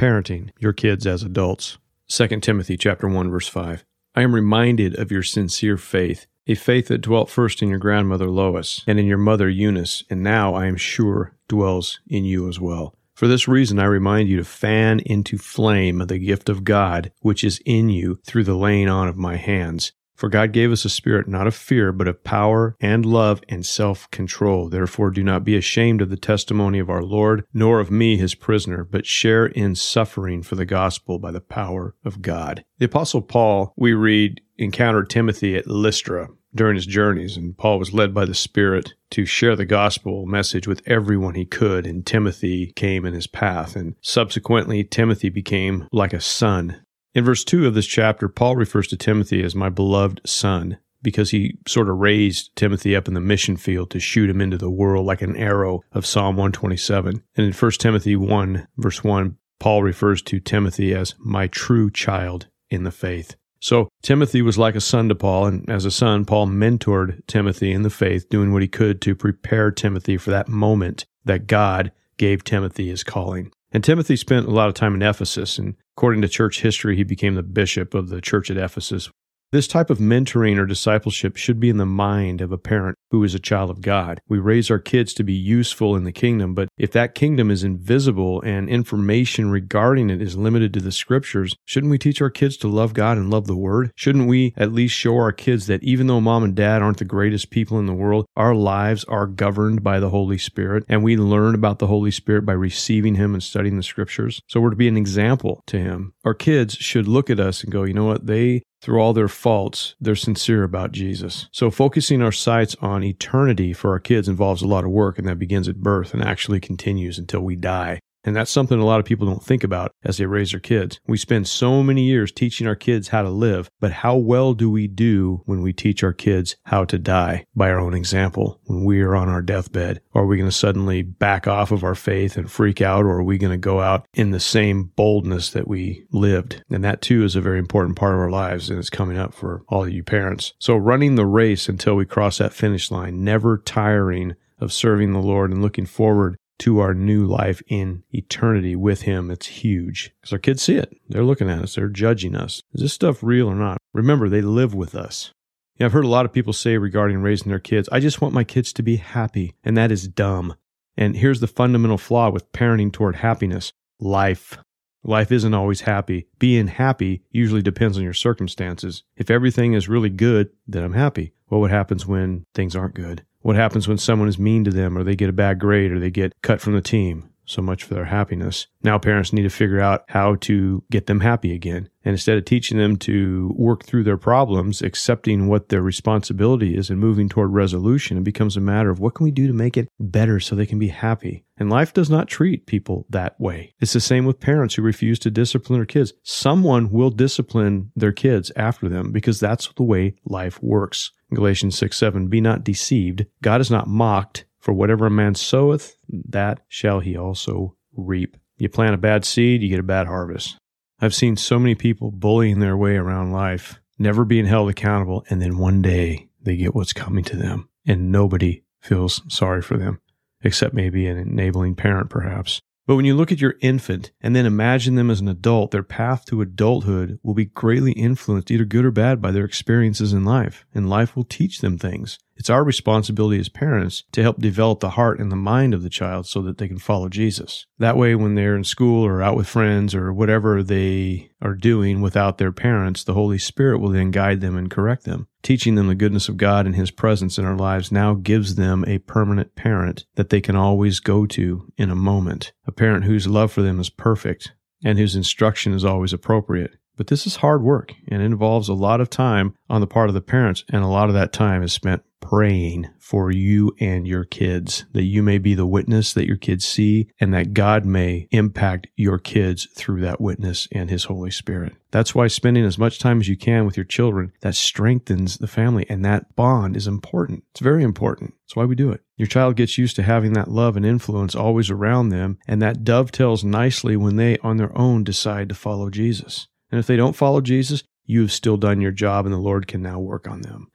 Parenting your kids as adults. 2 Timothy chapter 1 verse 5. I am reminded of your sincere faith, a faith that dwelt first in your grandmother Lois and in your mother Eunice, and now I am sure dwells in you as well. For this reason, I remind you to fan into flame the gift of God which is in you through the laying on of my hands. For God gave us a spirit not of fear, but of power and love and self control. Therefore, do not be ashamed of the testimony of our Lord, nor of me, his prisoner, but share in suffering for the gospel by the power of God. The Apostle Paul, we read, encountered Timothy at Lystra during his journeys, and Paul was led by the Spirit to share the gospel message with everyone he could, and Timothy came in his path. And subsequently, Timothy became like a son in verse 2 of this chapter, Paul refers to Timothy as my beloved son because he sort of raised Timothy up in the mission field to shoot him into the world like an arrow of Psalm 127. And in 1 Timothy 1, verse 1, Paul refers to Timothy as my true child in the faith. So Timothy was like a son to Paul, and as a son, Paul mentored Timothy in the faith, doing what he could to prepare Timothy for that moment that God gave Timothy his calling. And Timothy spent a lot of time in Ephesus, and according to church history, he became the bishop of the church at Ephesus, this type of mentoring or discipleship should be in the mind of a parent who is a child of God. We raise our kids to be useful in the kingdom, but if that kingdom is invisible and information regarding it is limited to the scriptures, shouldn't we teach our kids to love God and love the word? Shouldn't we at least show our kids that even though mom and dad aren't the greatest people in the world, our lives are governed by the Holy Spirit and we learn about the Holy Spirit by receiving Him and studying the scriptures? So we're to be an example to Him. Our kids should look at us and go, you know what? They through all their faults, they're sincere about Jesus. So focusing our sights on eternity for our kids involves a lot of work, and that begins at birth and actually continues until we die. And that's something a lot of people don't think about as they raise their kids. We spend so many years teaching our kids how to live, but how well do we do when we teach our kids how to die by our own example when we are on our deathbed? Are we going to suddenly back off of our faith and freak out, or are we going to go out in the same boldness that we lived? And that too is a very important part of our lives, and it's coming up for all of you parents. So running the race until we cross that finish line, never tiring of serving the Lord and looking forward to our new life in eternity with Him. It's huge because our kids see it. They're looking at us, they're judging us. Is this stuff real or not? Remember, they live with us. Yeah, I've heard a lot of people say regarding raising their kids, I just want my kids to be happy, and that is dumb. And here's the fundamental flaw with parenting toward happiness life. Life isn't always happy. Being happy usually depends on your circumstances. If everything is really good, then I'm happy. Well, what happens when things aren't good? What happens when someone is mean to them or they get a bad grade or they get cut from the team? So much for their happiness. Now parents need to figure out how to get them happy again. And instead of teaching them to work through their problems, accepting what their responsibility is and moving toward resolution, it becomes a matter of what can we do to make it better so they can be happy. And life does not treat people that way. It's the same with parents who refuse to discipline their kids. Someone will discipline their kids after them because that's the way life works. Galatians 6 7, be not deceived. God is not mocked. For whatever a man soweth, that shall he also reap. You plant a bad seed, you get a bad harvest. I've seen so many people bullying their way around life, never being held accountable, and then one day they get what's coming to them, and nobody feels sorry for them, except maybe an enabling parent, perhaps. But when you look at your infant and then imagine them as an adult, their path to adulthood will be greatly influenced, either good or bad, by their experiences in life. And life will teach them things. It's our responsibility as parents to help develop the heart and the mind of the child so that they can follow Jesus. That way, when they're in school or out with friends or whatever they are doing without their parents, the Holy Spirit will then guide them and correct them. Teaching them the goodness of God and His presence in our lives now gives them a permanent parent that they can always go to in a moment. A parent whose love for them is perfect and whose instruction is always appropriate. But this is hard work and involves a lot of time on the part of the parents, and a lot of that time is spent praying for you and your kids, that you may be the witness that your kids see, and that God may impact your kids through that witness and His Holy Spirit. That's why spending as much time as you can with your children, that strengthens the family, and that bond is important. It's very important. That's why we do it. Your child gets used to having that love and influence always around them, and that dovetails nicely when they, on their own, decide to follow Jesus. And if they don't follow Jesus, you have still done your job and the Lord can now work on them.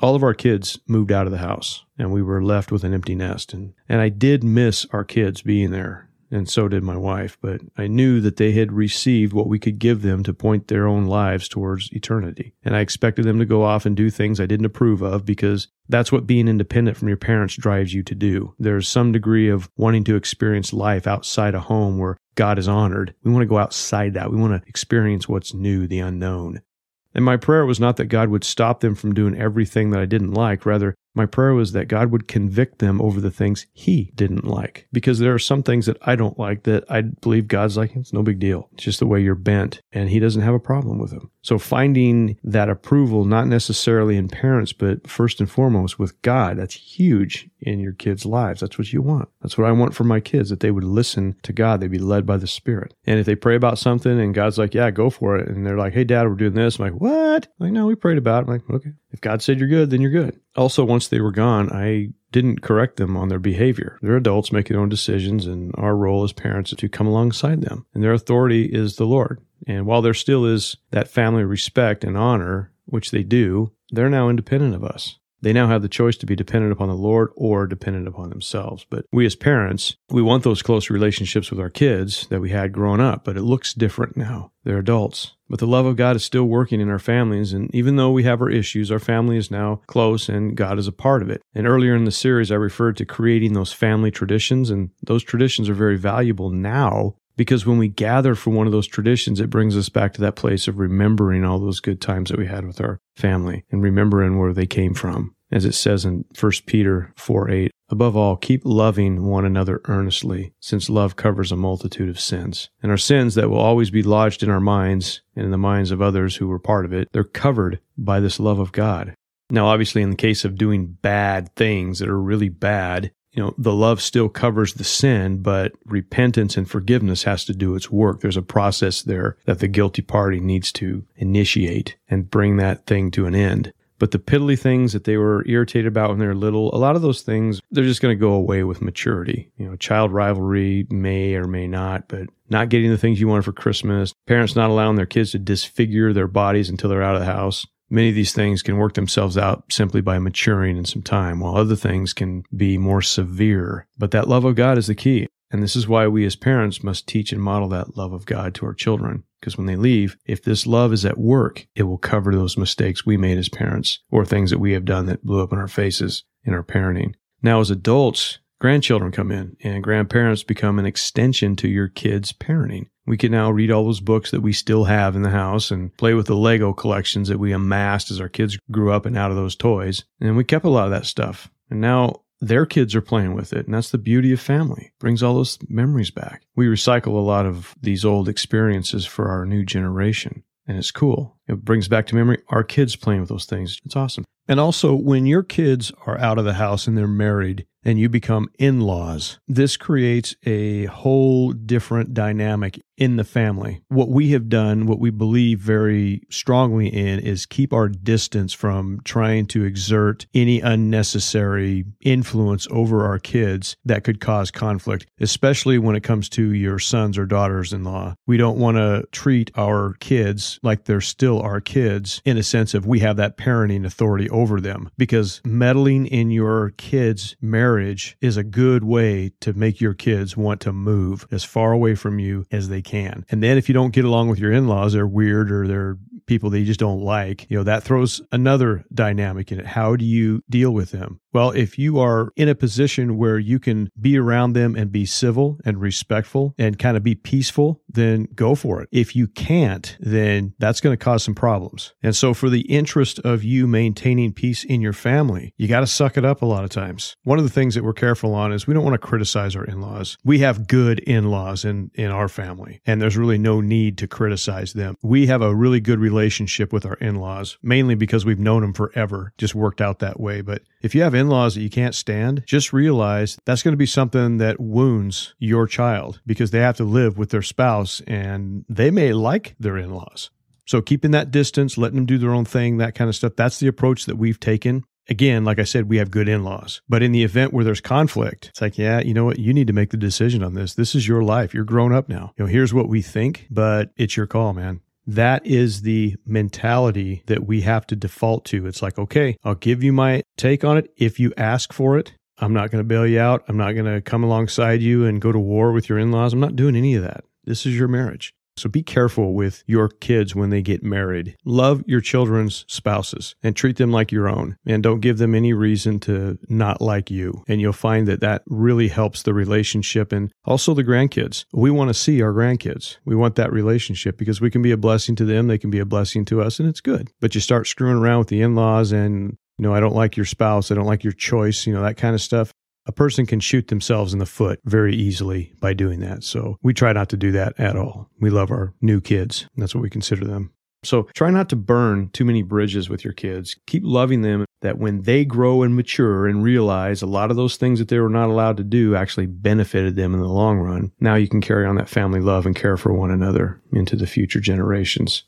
All of our kids moved out of the house and we were left with an empty nest. And, and I did miss our kids being there. And so did my wife, but I knew that they had received what we could give them to point their own lives towards eternity. And I expected them to go off and do things I didn't approve of because that's what being independent from your parents drives you to do. There's some degree of wanting to experience life outside a home where God is honored. We want to go outside that. We want to experience what's new, the unknown. And my prayer was not that God would stop them from doing everything that I didn't like. Rather, my prayer was that God would convict them over the things He didn't like. Because there are some things that I don't like that I believe God's like, it's no big deal. It's just the way you're bent, and He doesn't have a problem with them. So finding that approval, not necessarily in parents, but first and foremost with God, that's huge in your kids' lives. That's what you want. That's what I want for my kids, that they would listen to God. They'd be led by the Spirit. And if they pray about something and God's like, yeah, go for it. And they're like, hey, dad, we're doing this. I'm like, what? I'm like, no, we prayed about it. I'm like, okay. If God said you're good, then you're good. Also, once they were gone, I didn't correct them on their behavior. They're adults making their own decisions, and our role as parents is to come alongside them. And their authority is the Lord. And while there still is that family respect and honor, which they do, they're now independent of us. They now have the choice to be dependent upon the Lord or dependent upon themselves. But we as parents, we want those close relationships with our kids that we had growing up, but it looks different now. They're adults. But the love of God is still working in our families. And even though we have our issues, our family is now close and God is a part of it. And earlier in the series, I referred to creating those family traditions. And those traditions are very valuable now because when we gather for one of those traditions, it brings us back to that place of remembering all those good times that we had with our family and remembering where they came from. As it says in 1 Peter 4 8, above all, keep loving one another earnestly, since love covers a multitude of sins. And our sins that will always be lodged in our minds and in the minds of others who were part of it, they're covered by this love of God. Now, obviously, in the case of doing bad things that are really bad, you know, the love still covers the sin, but repentance and forgiveness has to do its work. There's a process there that the guilty party needs to initiate and bring that thing to an end. But the piddly things that they were irritated about when they were little, a lot of those things, they're just going to go away with maturity. You know, child rivalry may or may not, but not getting the things you wanted for Christmas, parents not allowing their kids to disfigure their bodies until they're out of the house, Many of these things can work themselves out simply by maturing in some time, while other things can be more severe. But that love of God is the key. And this is why we as parents must teach and model that love of God to our children. Because when they leave, if this love is at work, it will cover those mistakes we made as parents or things that we have done that blew up in our faces in our parenting. Now, as adults, grandchildren come in and grandparents become an extension to your kids' parenting. We can now read all those books that we still have in the house and play with the Lego collections that we amassed as our kids grew up and out of those toys. And we kept a lot of that stuff. And now their kids are playing with it. And that's the beauty of family. Brings all those memories back. We recycle a lot of these old experiences for our new generation. And it's cool. It brings back to memory our kids playing with those things. It's awesome. And also, when your kids are out of the house and they're married, and you become in laws. This creates a whole different dynamic in the family. What we have done, what we believe very strongly in, is keep our distance from trying to exert any unnecessary influence over our kids that could cause conflict, especially when it comes to your sons or daughters in law. We don't want to treat our kids like they're still our kids in a sense of we have that parenting authority over them because meddling in your kids' marriage is a good way to make your kids want to move as far away from you as they can. And then if you don't get along with your in laws, they're weird or they're people that you just don't like, you know, that throws another dynamic in it. How do you deal with them? Well, if you are in a position where you can be around them and be civil and respectful and kind of be peaceful, then go for it. If you can't, then that's going to cause some problems. And so, for the interest of you maintaining peace in your family, you got to suck it up a lot of times. One of the things that we're careful on is we don't want to criticize our in laws. We have good in laws in, in our family, and there's really no need to criticize them. We have a really good relationship with our in laws, mainly because we've known them forever, just worked out that way. But if you have in laws that you can't stand, just realize that's going to be something that wounds your child because they have to live with their spouse and they may like their in laws. So keeping that distance, letting them do their own thing, that kind of stuff, that's the approach that we've taken. Again, like I said, we have good in laws. But in the event where there's conflict, it's like, yeah, you know what? You need to make the decision on this. This is your life. You're grown up now. You know, here's what we think, but it's your call, man. That is the mentality that we have to default to. It's like, okay, I'll give you my take on it if you ask for it. I'm not going to bail you out. I'm not going to come alongside you and go to war with your in laws. I'm not doing any of that. This is your marriage. So be careful with your kids when they get married. Love your children's spouses and treat them like your own and don't give them any reason to not like you. And you'll find that that really helps the relationship and also the grandkids. We want to see our grandkids. We want that relationship because we can be a blessing to them. They can be a blessing to us and it's good. But you start screwing around with the in-laws and you know, I don't like your spouse. I don't like your choice, you know, that kind of stuff a person can shoot themselves in the foot very easily by doing that. So we try not to do that at all. We love our new kids. That's what we consider them. So try not to burn too many bridges with your kids. Keep loving them that when they grow and mature and realize a lot of those things that they were not allowed to do actually benefited them in the long run, now you can carry on that family love and care for one another into the future generations.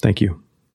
Thank you.